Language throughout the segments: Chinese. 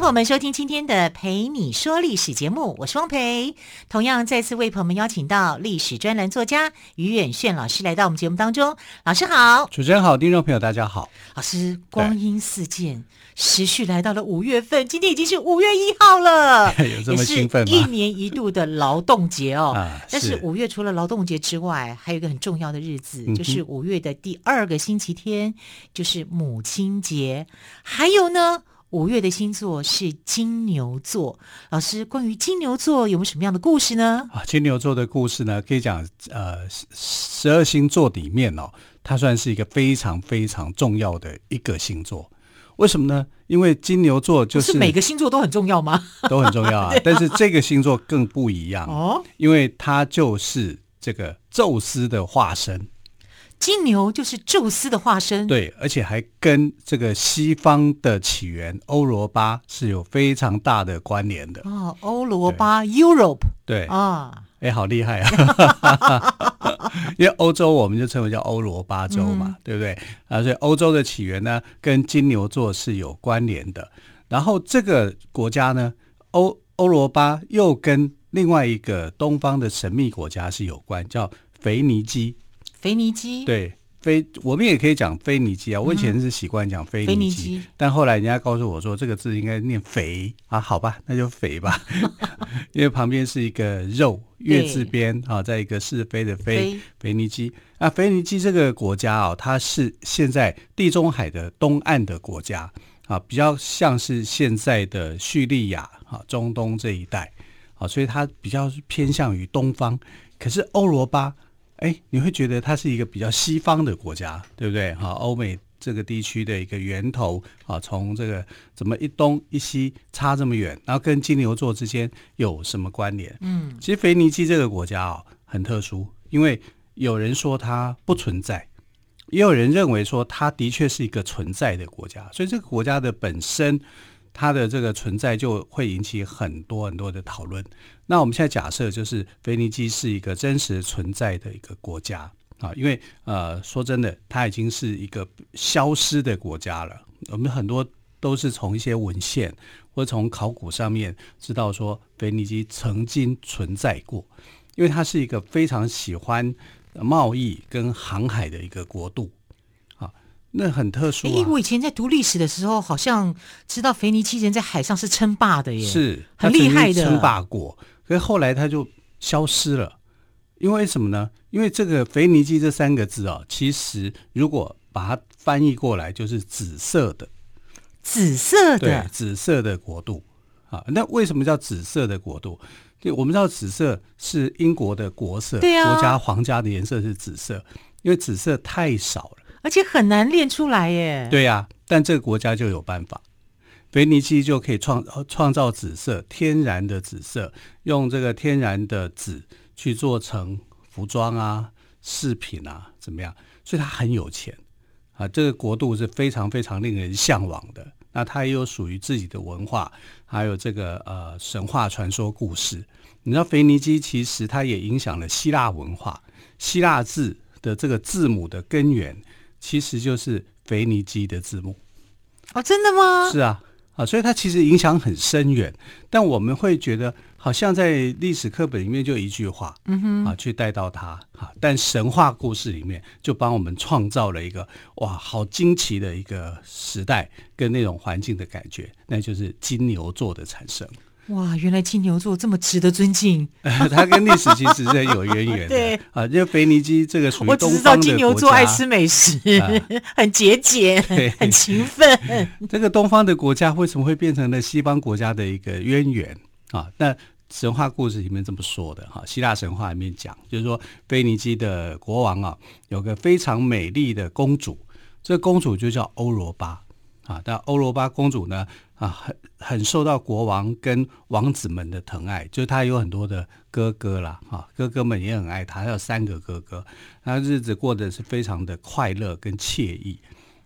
朋友们收听今天的《陪你说历史》节目，我是汪培。同样再次为朋友们邀请到历史专栏作家于远炫老师来到我们节目当中。老师好，主持人好，听众朋友大家好。老师，光阴似箭，时序来到了五月份，今天已经是五月一号了，有这么兴奋吗？一年一度的劳动节哦。啊、但是五月除了劳动节之外，还有一个很重要的日子，嗯、就是五月的第二个星期天，就是母亲节。还有呢？五月的星座是金牛座，老师，关于金牛座有没有什么样的故事呢？啊，金牛座的故事呢，可以讲，呃，十二星座里面哦，它算是一个非常非常重要的一个星座。为什么呢？因为金牛座就是，是每个星座都很重要吗？都很重要啊，但是这个星座更不一样哦，因为它就是这个宙斯的化身。金牛就是宙斯的化身，对，而且还跟这个西方的起源欧罗巴是有非常大的关联的。哦，欧罗巴 （Europe） 对啊，哎，好厉害啊！因为欧洲我们就称为叫欧罗巴洲嘛，嗯、对不对？啊，所以欧洲的起源呢，跟金牛座是有关联的。然后这个国家呢，欧欧罗巴又跟另外一个东方的神秘国家是有关，叫腓尼基。腓尼基对，腓我们也可以讲腓尼基啊。我以前是习惯讲腓尼基，但后来人家告诉我说这个字应该念肥啊，好吧，那就肥吧，因为旁边是一个肉月字边啊，在一个是非的非，腓尼基那，腓尼基这个国家啊，它是现在地中海的东岸的国家啊，比较像是现在的叙利亚啊，中东这一带啊，所以它比较偏向于东方。可是欧罗巴。哎，你会觉得它是一个比较西方的国家，对不对？哈，欧美这个地区的一个源头啊，从这个怎么一东一西差这么远，然后跟金牛座之间有什么关联？嗯，其实腓尼基这个国家啊很特殊，因为有人说它不存在，也有人认为说它的确是一个存在的国家，所以这个国家的本身。它的这个存在就会引起很多很多的讨论。那我们现在假设就是腓尼基是一个真实存在的一个国家啊，因为呃说真的，它已经是一个消失的国家了。我们很多都是从一些文献或从考古上面知道说腓尼基曾经存在过，因为它是一个非常喜欢贸易跟航海的一个国度。那很特殊啊！因为我以前在读历史的时候，好像知道腓尼基人在海上是称霸的耶，是很厉害的称霸过。可是后来他就消失了，因为什么呢？因为这个腓尼基这三个字啊，其实如果把它翻译过来，就是紫色的，紫色的，对，紫色的国度啊。那为什么叫紫色的国度？对我们知道紫色是英国的国色，对啊，国家皇家的颜色是紫色，因为紫色太少了。而且很难练出来耶。对呀、但这个国家就有办法，腓尼基就可以创创造紫色，天然的紫色，用这个天然的紫去做成服装啊、饰品啊，怎么样？所以他很有钱啊，这个国度是非常非常令人向往的。那它也有属于自己的文化，还有这个呃神话传说故事。你知道腓尼基其实它也影响了希腊文化，希腊字的这个字母的根源。其实就是腓尼基的字幕哦，真的吗？是啊，啊，所以它其实影响很深远。但我们会觉得，好像在历史课本里面就一句话，嗯哼，啊，去带到它，啊，但神话故事里面就帮我们创造了一个哇，好惊奇的一个时代跟那种环境的感觉，那就是金牛座的产生。哇，原来金牛座这么值得尊敬，它跟历史其实是有渊源的。对啊，因为腓尼基这个属于我只知道金牛座爱吃美食，啊、很节俭，很勤奋。这个东方的国家为什么会变成了西方国家的一个渊源啊？那神话故事里面这么说的哈，希腊神话里面讲，就是说腓尼基的国王啊，有个非常美丽的公主，这个公主就叫欧罗巴。啊。但欧罗巴公主呢啊，很很受到国王跟王子们的疼爱，就是她有很多的哥哥啦，啊，哥哥们也很爱她，她有三个哥哥，她日子过得是非常的快乐跟惬意，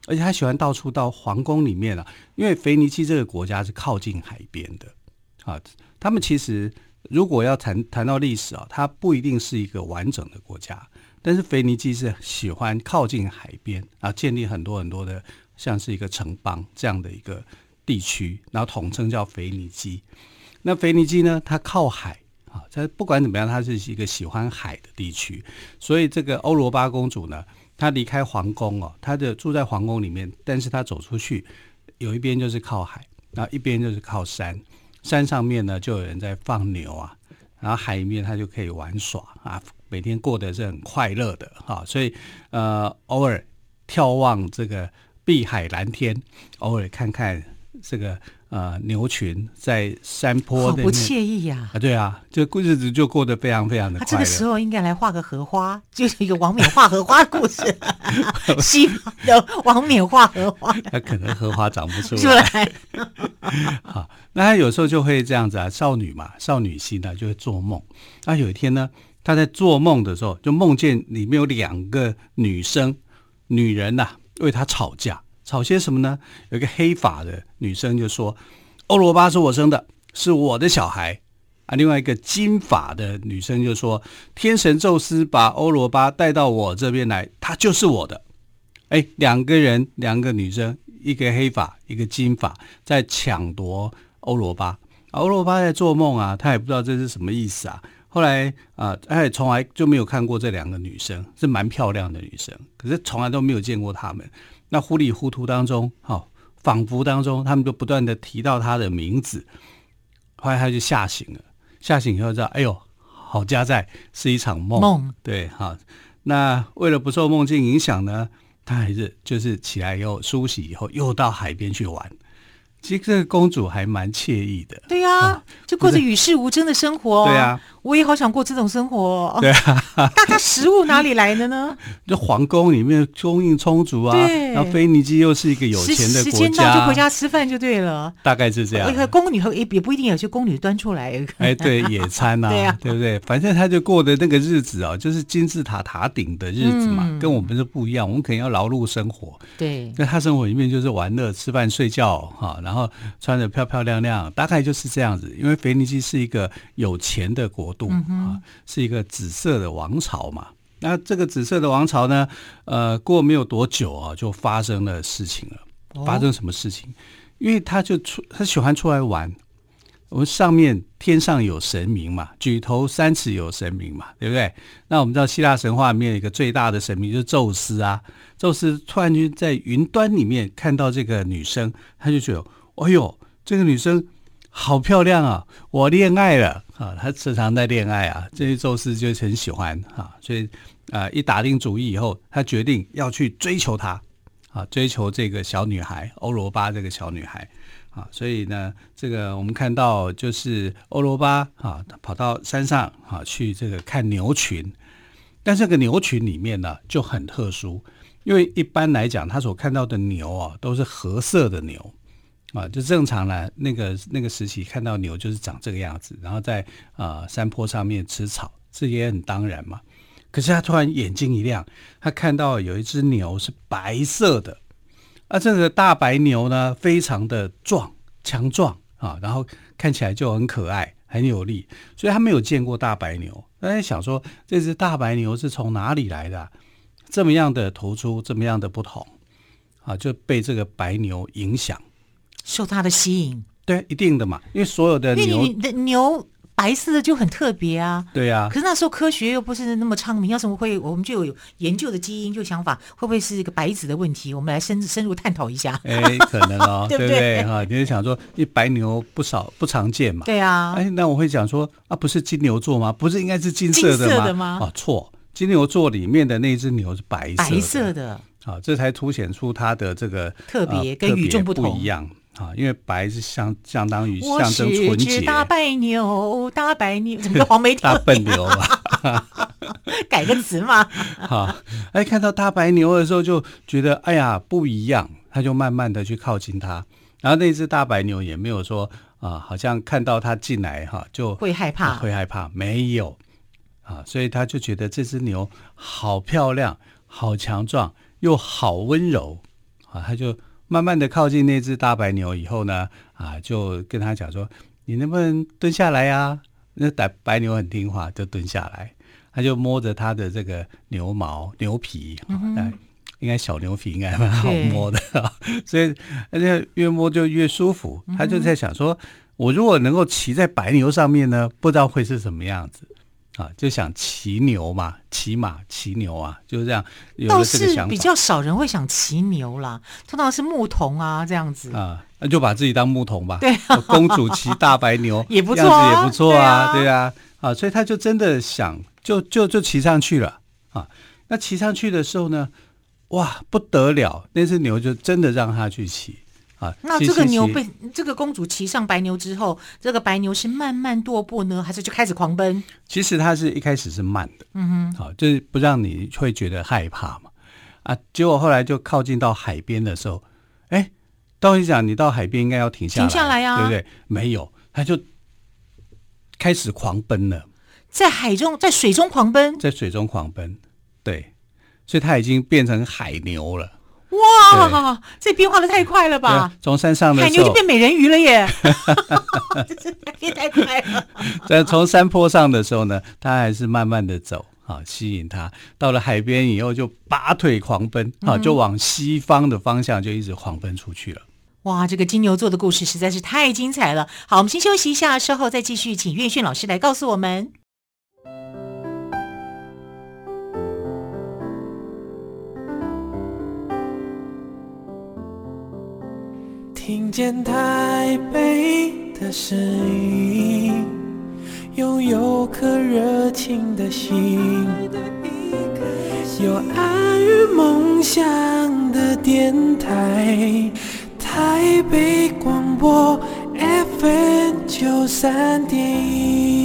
而且她喜欢到处到皇宫里面啊，因为腓尼基这个国家是靠近海边的啊，他们其实。如果要谈谈到历史啊，它不一定是一个完整的国家，但是腓尼基是喜欢靠近海边，啊建立很多很多的像是一个城邦这样的一个地区，然后统称叫腓尼基。那腓尼基呢，它靠海啊，它不管怎么样，它是一个喜欢海的地区，所以这个欧罗巴公主呢，她离开皇宫哦，她的住在皇宫里面，但是她走出去，有一边就是靠海，然后一边就是靠山。山上面呢，就有人在放牛啊，然后海里面他就可以玩耍啊，每天过得是很快乐的哈。所以呃，偶尔眺望这个碧海蓝天，偶尔看看这个呃牛群在山坡的，好不惬意呀！啊，对啊，这过日子就过得非常非常的快乐。他这个时候应该来画个荷花，就是一个王冕画荷花的故事。西方的王冕画荷花，那可能荷花长不出来。好，那他有时候就会这样子啊，少女嘛，少女心呢就会做梦。那有一天呢，他在做梦的时候，就梦见里面有两个女生，女人呐、啊，为他吵架，吵些什么呢？有一个黑发的女生就说：“欧罗巴是我生的，是我的小孩。”啊，另外一个金发的女生就说：“天神宙斯把欧罗巴带到我这边来，他就是我的。”哎，两个人，两个女生。一个黑发，一个金发，在抢夺欧罗巴。欧罗巴在做梦啊，他也不知道这是什么意思啊。后来啊，他也从来就没有看过这两个女生，是蛮漂亮的女生，可是从来都没有见过她们。那糊里糊涂当中，哈，仿佛当中，他们就不断的提到她的名字。后来他就吓醒了，吓醒以后知道，哎呦，好家在是一场梦。梦对，哈。那为了不受梦境影响呢，他还是就是起来以后梳洗以后又到海边去玩，其实这个公主还蛮惬意的。对呀、就过着与世无争的生活。对啊。我也好想过这种生活。对啊，大家食物哪里来的呢？就皇宫里面供应充足啊。对。然后腓尼基又是一个有钱的国家，时间到就回家吃饭就对了。大概是这样。那个宫女也也不一定有些宫女端出来。哎，对，野餐呐、啊，对啊，对不对？反正他就过的那个日子啊，就是金字塔塔顶的日子嘛，嗯、跟我们是不一样。我们肯定要劳碌生活。对。那他生活里面就是玩乐、吃饭、睡觉哈，然后穿的漂漂亮亮，大概就是这样子。因为腓尼基是一个有钱的国度啊。嗯是一个紫色的王朝嘛？那这个紫色的王朝呢？呃，过没有多久啊，就发生了事情了。发生什么事情？哦、因为他就出，他喜欢出来玩。我们上面天上有神明嘛，举头三尺有神明嘛，对不对？那我们知道希腊神话里面有一个最大的神明就是宙斯啊。宙斯突然间在云端里面看到这个女生，他就觉得，哎呦，这个女生。好漂亮啊！我恋爱了啊！他时常在恋爱啊，这些宙斯就很喜欢啊，所以啊，一打定主意以后，他决定要去追求她啊，追求这个小女孩欧罗巴这个小女孩啊，所以呢，这个我们看到就是欧罗巴啊，跑到山上啊去这个看牛群，但这个牛群里面呢就很特殊，因为一般来讲，他所看到的牛啊都是褐色的牛。啊，就正常了。那个那个时期看到牛就是长这个样子，然后在啊、呃、山坡上面吃草，这也很当然嘛。可是他突然眼睛一亮，他看到有一只牛是白色的，啊，这个大白牛呢非常的壮强壮啊，然后看起来就很可爱很有力，所以他没有见过大白牛。他在想说，这只大白牛是从哪里来的、这么样的突出，这么样的不同啊，就被这个白牛影响。受它的吸引，对，一定的嘛，因为所有的牛，因为你的牛白色的就很特别啊，对呀、啊。可是那时候科学又不是那么昌明，要怎么会我们就有研究的基因，就想法会不会是一个白子的问题？我们来深深入探讨一下。哎，可能哦，对不对？哈，你就想说，一白牛不少不常见嘛，对啊。哎，那我会讲说，啊，不是金牛座吗？不是应该是金色的吗？的吗？啊，错，金牛座里面的那只牛是白色的，白色的。啊，这才凸显出它的这个特别跟与众不同不一样。啊，因为白是相相当于象征纯洁。大白牛，大白牛，怎么个黄梅？大笨牛吧。改个词嘛。好，哎，看到大白牛的时候就觉得哎呀不一样，他就慢慢的去靠近它，然后那只大白牛也没有说啊，好像看到它进来哈就会害怕，会害怕，没有啊，所以他就觉得这只牛好漂亮，好强壮，又好温柔啊，他就慢慢的靠近那只大白牛以后呢，啊，就跟他讲说，你能不能蹲下来呀？那白白牛很听话，就蹲下来。他就摸着他的这个牛毛、牛皮，嗯、哼应该小牛皮应该蛮好摸的，对 所以而且越摸就越舒服。他就在想说，我如果能够骑在白牛上面呢，不知道会是什么样子啊？就想骑牛嘛，骑马、骑牛啊，就是这样。有这个想法。倒是比较少人会想骑牛啦，通常是牧童啊这样子啊，那就把自己当牧童吧。对、啊，公主骑大白牛 也不错、啊，样子也不错啊，对啊，对啊，啊，所以他就真的想。就就就骑上去了啊！那骑上去的时候呢，哇，不得了！那只牛就真的让他去骑啊。那这个牛被这个公主骑上白牛之后，这个白牛是慢慢踱步呢，还是就开始狂奔？其实它是一开始是慢的，嗯哼，好、啊，就是不让你会觉得害怕嘛。啊，结果后来就靠近到海边的时候，哎，道理讲你到海边应该要停下来，停下来呀、啊，对不对？没有，它就开始狂奔了。在海中，在水中狂奔，在水中狂奔，对，所以它已经变成海牛了。哇，对这变化的太快了吧！从山上的海牛就变美人鱼了耶，变太快了。在从山坡上的时候呢，它还是慢慢的走啊，吸引它。到了海边以后，就拔腿狂奔啊，就往西方的方向就一直狂奔出去了。哇，这个金牛座的故事实在是太精彩了。好，我们先休息一下，稍后再继续，请岳训老师来告诉我们。听见台北的声音，拥有颗热情的心，有爱与梦想的电台，台北广播 FM 九三点一。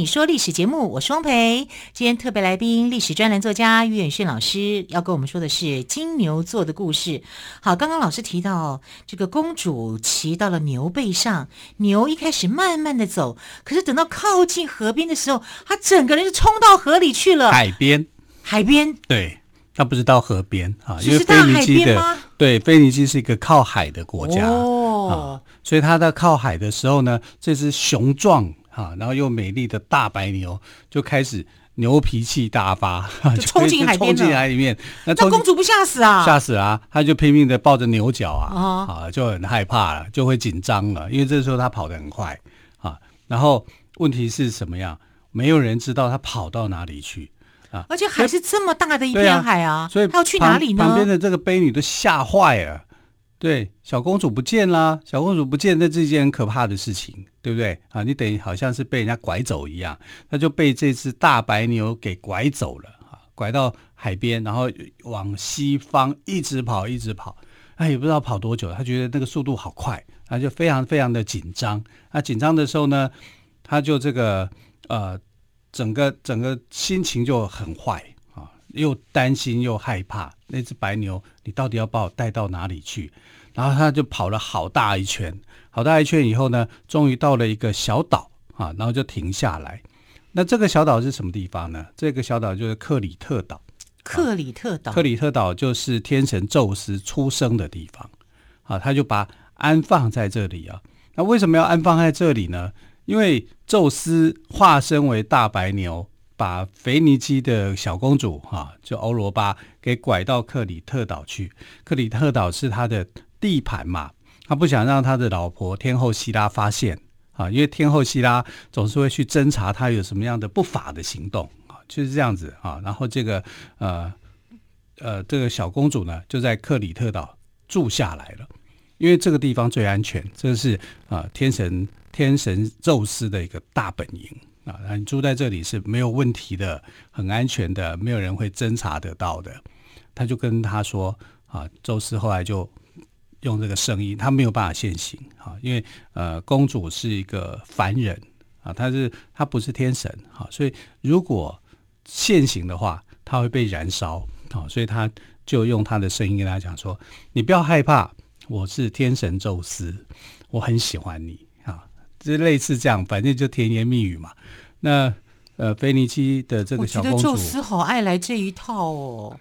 你说历史节目，我是汪蓓。今天特别来宾，历史专栏作家于远逊老师要跟我们说的是金牛座的故事。好，刚刚老师提到，这个公主骑到了牛背上，牛一开始慢慢的走，可是等到靠近河边的时候，她整个人就冲到河里去了。海边，海边，对，她不是到河边啊，因为菲尼基的，对，菲尼基是一个靠海的国家哦，所以她在靠海的时候呢，这只雄壮。啊，然后又美丽的大白牛就开始牛脾气大发，就冲进海边，冲进海里面。那公主不吓死啊？吓死啊！她就拼命的抱着牛角啊，啊，就很害怕了，就会紧张了，因为这时候她跑得很快啊。然后问题是什么样？没有人知道她跑到哪里去啊！而且海是这么大的一片海啊，所以她要去哪里呢？旁边的这个悲女都吓坏了。对，小公主不见了，小公主不见，那是一件很可怕的事情，对不对啊？你等于好像是被人家拐走一样，他就被这只大白牛给拐走了啊，拐到海边，然后往西方一直跑，一直跑，她也不知道跑多久，他觉得那个速度好快，他就非常非常的紧张。那紧张的时候呢，他就这个呃，整个整个心情就很坏，又担心又害怕。那只白牛，你到底要把我带到哪里去？然后他就跑了好大一圈，好大一圈以后呢，终于到了一个小岛啊，然后就停下来。那这个小岛是什么地方呢？这个小岛就是克里特岛。克里特岛，克里特岛就是天神宙斯出生的地方啊，他就把安放在这里啊。那为什么要安放在这里呢？因为宙斯化身为大白牛。把腓尼基的小公主哈，就欧罗巴给拐到克里特岛去。克里特岛是他的地盘嘛，他不想让他的老婆天后希拉发现啊，因为天后希拉总是会去侦查他有什么样的不法的行动啊，就是这样子啊。然后这个呃呃，这个小公主呢，就在克里特岛住下来了，因为这个地方最安全，这是啊、天神天神宙斯的一个大本营啊，你住在这里是没有问题的，很安全的，没有人会侦查得到的。他就跟他说啊，宙斯后来就用这个声音，他没有办法现形啊，因为呃公主是一个凡人啊，她是她不是天神啊，所以如果现形的话，他会被燃烧啊，所以他。就用他的声音跟他讲说：“你不要害怕，我是天神宙斯，我很喜欢你。”就类似这样，反正就甜言蜜语嘛。那呃，菲尼基的这个小公主，宙斯好爱来这一套哦，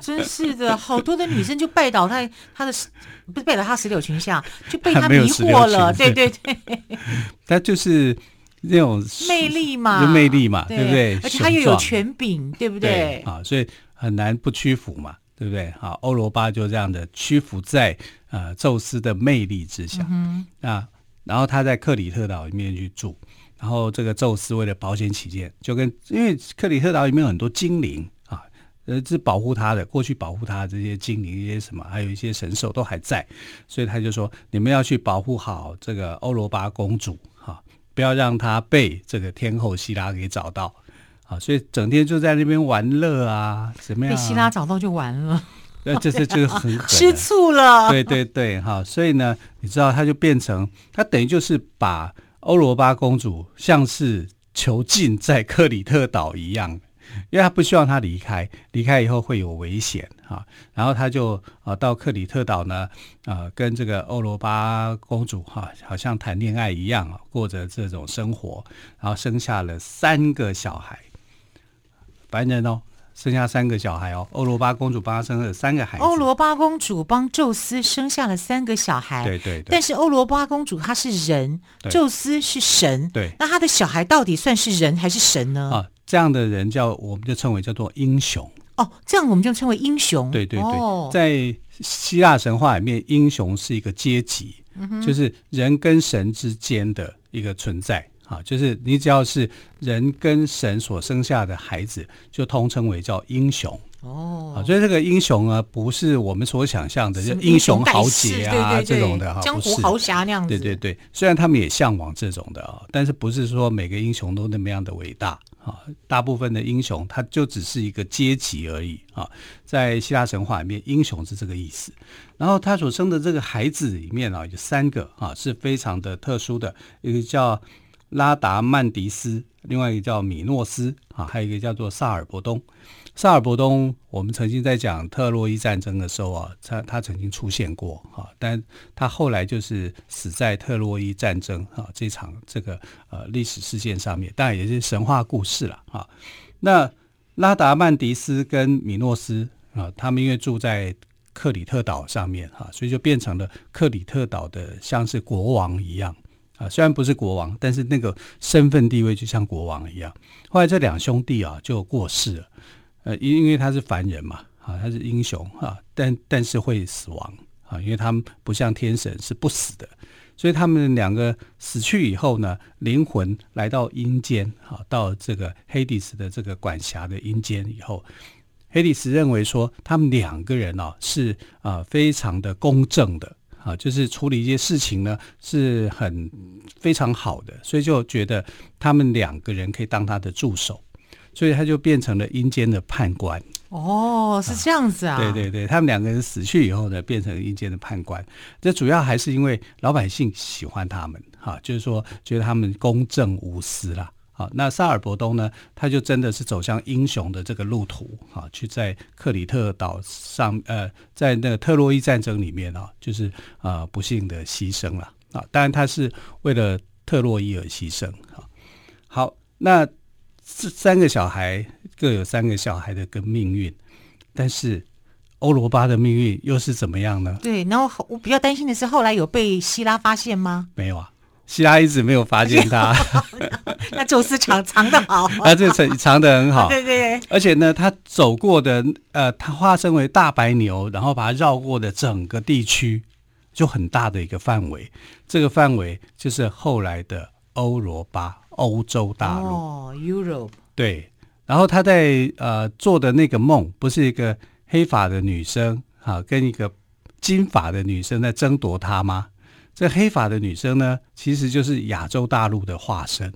真是的，好多的女生就拜倒在，他的不是拜倒他石榴裙下，就被他迷惑了。对对 对，他就是那种 魅力嘛，魅力嘛，对，不对？而且他又有权柄，对不对？对啊，所以。很难不屈服嘛，对不对？好，欧罗巴就这样的屈服在呃宙斯的魅力之下。嗯，啊，然后他在克里特岛里面去住，然后这个宙斯为了保险起见，就跟因为克里特岛里面有很多精灵啊，呃，是保护他的，过去保护他的这些精灵一些什么，还有一些神兽都还在，所以他就说：你们要去保护好这个欧罗巴公主，哈、啊，不要让她被这个天后希拉给找到。啊，所以整天就在那边玩乐啊，怎么样、被希拉找到就完了，那这是就是很吃醋了。对对对，哈，所以呢，你知道，他就变成他等于就是把欧罗巴公主像是囚禁在克里特岛一样。因为他不希望他离开，离开以后会有危险哈，然后他就啊到克里特岛呢，啊跟这个欧罗巴公主哈，好像谈恋爱一样啊，过着这种生活，然后生下了三个小孩。白人哦，生下三个小孩哦。欧罗巴公主帮他生了三个孩子。欧罗巴公主帮宙斯生下了三个小孩。对对对。但是欧罗巴公主她是人，宙斯是神。对。那他的小孩到底算是人还是神呢？啊，这样的人叫我们就称为叫做英雄。哦，这样我们就称为英雄。对对对，哦、在希腊神话里面，英雄是一个阶级，嗯、就是人跟神之间的一个存在。啊，就是你只要是人跟神所生下的孩子，就通称为叫英雄哦。啊，所以这个英雄啊，不是我们所想象的，就英雄豪杰啊这种的哈，江湖豪侠那样子。对对对，虽然他们也向往这种的啊，但是不是说每个英雄都那么样的伟大啊？大部分的英雄他就只是一个阶级而已啊。在希腊神话里面，英雄是这个意思。然后他所生的这个孩子里面啊，有三个啊，是非常的特殊的，一个叫。拉达曼迪斯，另外一个叫米诺斯啊，还有一个叫做萨尔伯东。萨尔伯东，我们曾经在讲特洛伊战争的时候啊，他他曾经出现过哈，但他后来就是死在特洛伊战争啊这场这个呃历史事件上面，当然也是神话故事了啊。那拉达曼迪斯跟米诺斯啊，他们因为住在克里特岛上面哈，所以就变成了克里特岛的像是国王一样。啊，虽然不是国王，但是那个身份地位就像国王一样。后来这两兄弟啊就过世了，呃，因因为他是凡人嘛，啊，他是英雄啊，但但是会死亡啊，因为他们不像天神是不死的，所以他们两个死去以后呢，灵魂来到阴间啊，到这个黑帝斯的这个管辖的阴间以后，黑帝斯认为说他们两个人啊是啊非常的公正的。啊，就是处理一些事情呢，是很非常好的，所以就觉得他们两个人可以当他的助手，所以他就变成了阴间的判官。哦，是这样子啊？对对对，他们两个人死去以后呢，变成阴间的判官。这主要还是因为老百姓喜欢他们，哈，就是说觉得他们公正无私啦。啊，那萨尔伯东呢？他就真的是走向英雄的这个路途啊，去在克里特岛上，呃，在那个特洛伊战争里面啊，就是啊、呃，不幸的牺牲了啊。当然，他是为了特洛伊而牺牲啊。好，那这三个小孩各有三个小孩的个命运，但是欧罗巴的命运又是怎么样呢？对，然后我比较担心的是，后来有被希拉发现吗？没有啊。希拉一直没有发现他，那宙斯藏藏得好，啊这藏藏的很好，对对对，而且呢，他走过的呃，他化身为大白牛，然后把它绕过的整个地区就很大的一个范围，这个范围就是后来的欧罗巴，欧洲大陆。哦，Europe，对，然后他在呃做的那个梦，不是一个黑发的女生啊，跟一个金发的女生在争夺他吗？这黑发的女生呢，其实就是亚洲大陆的化身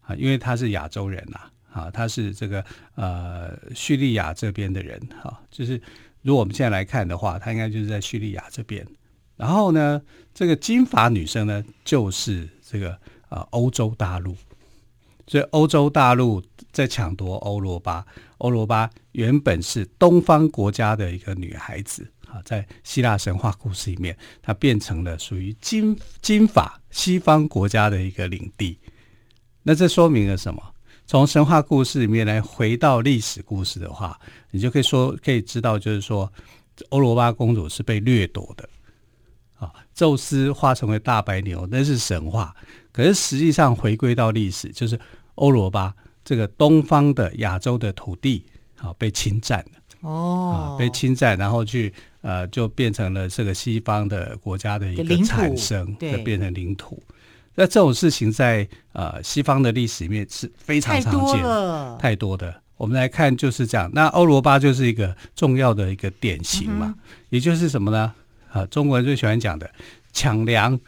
啊，因为她是亚洲人呐，啊，她是这个呃叙利亚这边的人哈，就是如果我们现在来看的话，她应该就是在叙利亚这边。然后呢，这个金发女生呢，就是这个呃欧洲大陆，所以欧洲大陆在抢夺欧罗巴。欧罗巴原本是东方国家的一个女孩子。啊，在希腊神话故事里面，它变成了属于金金法西方国家的一个领地。那这说明了什么？从神话故事里面来回到历史故事的话，你就可以说可以知道，就是说欧罗巴公主是被掠夺的。啊，宙斯化成为大白牛，那是神话。可是实际上回归到历史，就是欧罗巴这个东方的亚洲的土地，啊，被侵占了。哦，被侵占，然后去。呃，就变成了这个西方的国家的一个产生，就变成领土。那这种事情在呃西方的历史里面是非常常见，太多，太多的。我们来看就是这样。那欧罗巴就是一个重要的一个典型嘛，嗯、也就是什么呢？啊、呃，中国人最喜欢讲的抢粮、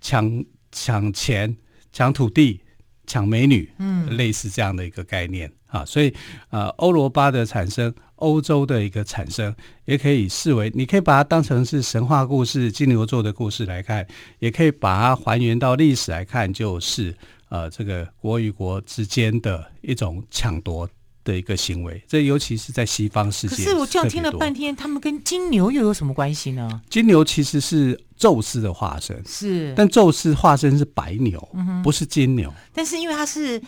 抢抢钱、抢土地、抢美女，嗯，类似这样的一个概念啊。所以呃，欧罗巴的产生。欧洲的一个产生，也可以视为，你可以把它当成是神话故事、金牛座的故事来看，也可以把它还原到历史来看，就是呃，这个国与国之间的一种抢夺的一个行为。这尤其是在西方世界。可是我这样听了半天，他们跟金牛又有什么关系呢？金牛其实是宙斯的化身，是，但宙斯化身是白牛，嗯、不是金牛。但是因为它是。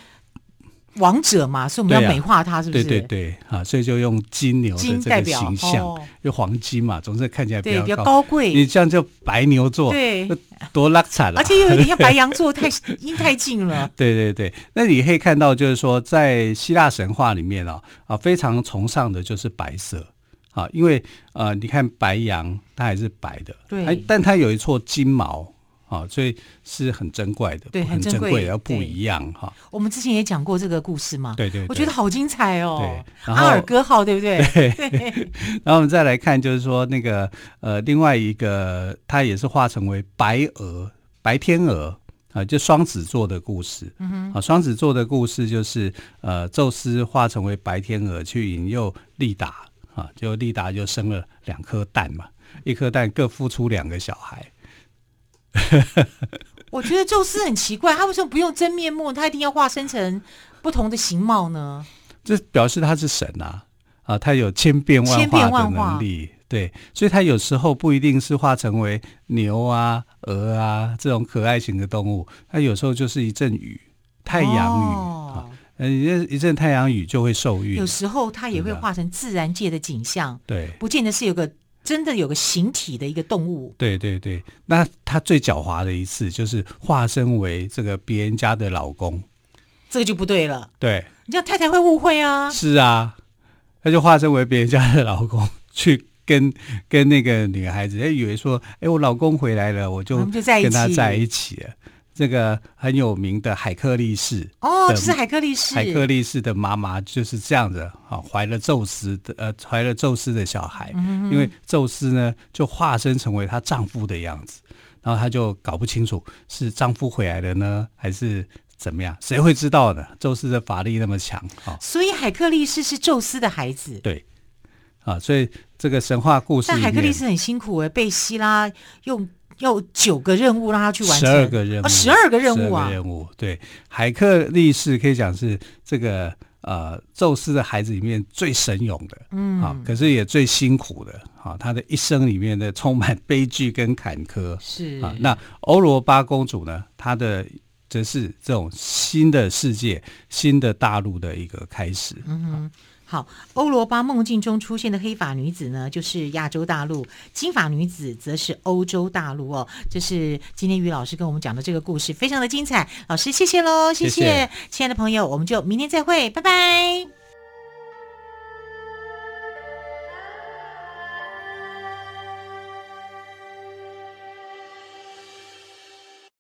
王者嘛，所以我们要美化他，是不是？对对对，啊，所以就用金牛的这个形象，用、哦、黄金嘛，总是看起来比较高，比较高贵。你这样就白牛座，对，多拉惨了，而且又有点像白羊座，太阴太近了。对对对，那你可以看到，就是说，在希腊神话里面啊，啊，非常崇尚的就是白色啊，因为呃，你看白羊它还是白的，对，但它有一撮金毛。啊，所以是很珍贵的，对，很珍贵，而不一样哈。我们之前也讲过这个故事嘛，对对，我觉得好精彩哦。对，阿尔戈号，对不对？对。然后我们再来看，就是说那个呃，另外一个，它也是化成为白鹅、白天鹅啊，就双子座的故事。嗯哼。啊，双子座的故事就是呃，宙斯化成为白天鹅去引诱利达啊，就利达就生了两颗蛋嘛，一颗蛋各孵出两个小孩。我觉得宙斯很奇怪，他为什么不用真面目？他一定要化身成不同的形貌呢？这表示他是神啊！啊，他有千变万化的能力。对，所以他有时候不一定是化成为牛啊、鹅啊这种可爱型的动物，他有时候就是一阵雨，太阳雨、哦、啊，一一阵太阳雨就会受孕。有时候他也会化成自然界的景象，对，不见得是有个。真的有个形体的一个动物，对对对。那他最狡猾的一次就是化身为这个别人家的老公，这个就不对了。对，你这样太太会误会啊。是啊，他就化身为别人家的老公，去跟跟那个女孩子，他以为说，哎，我老公回来了，我就跟他在一起了。这个很有名的海克力士哦，就是海克力士。海克力士的妈妈就是这样子啊，怀了宙斯的呃，怀了宙斯的小孩。嗯，因为宙斯呢，就化身成为她丈夫的样子，然后她就搞不清楚是丈夫回来了呢，还是怎么样？谁会知道呢？宙斯的法力那么强啊！所以海克力士是宙斯的孩子。对，啊，所以这个神话故事，但海克力士很辛苦哎，被希拉用。要九个任务让他去完成，十二个任务，十二个任务啊！任务对，海克力士可以讲是这个呃宙斯的孩子里面最神勇的，嗯，啊，可是也最辛苦的，啊，他的一生里面的充满悲剧跟坎坷，是啊。那欧罗巴公主呢，她的则是这种新的世界、新的大陆的一个开始，嗯哼。好，欧罗巴梦境中出现的黑发女子呢，就是亚洲大陆；金发女子则是欧洲大陆哦。这是今天于老师跟我们讲的这个故事，非常的精彩。老师，谢谢喽，谢谢，谢谢亲爱的朋友，我们就明天再会，拜拜。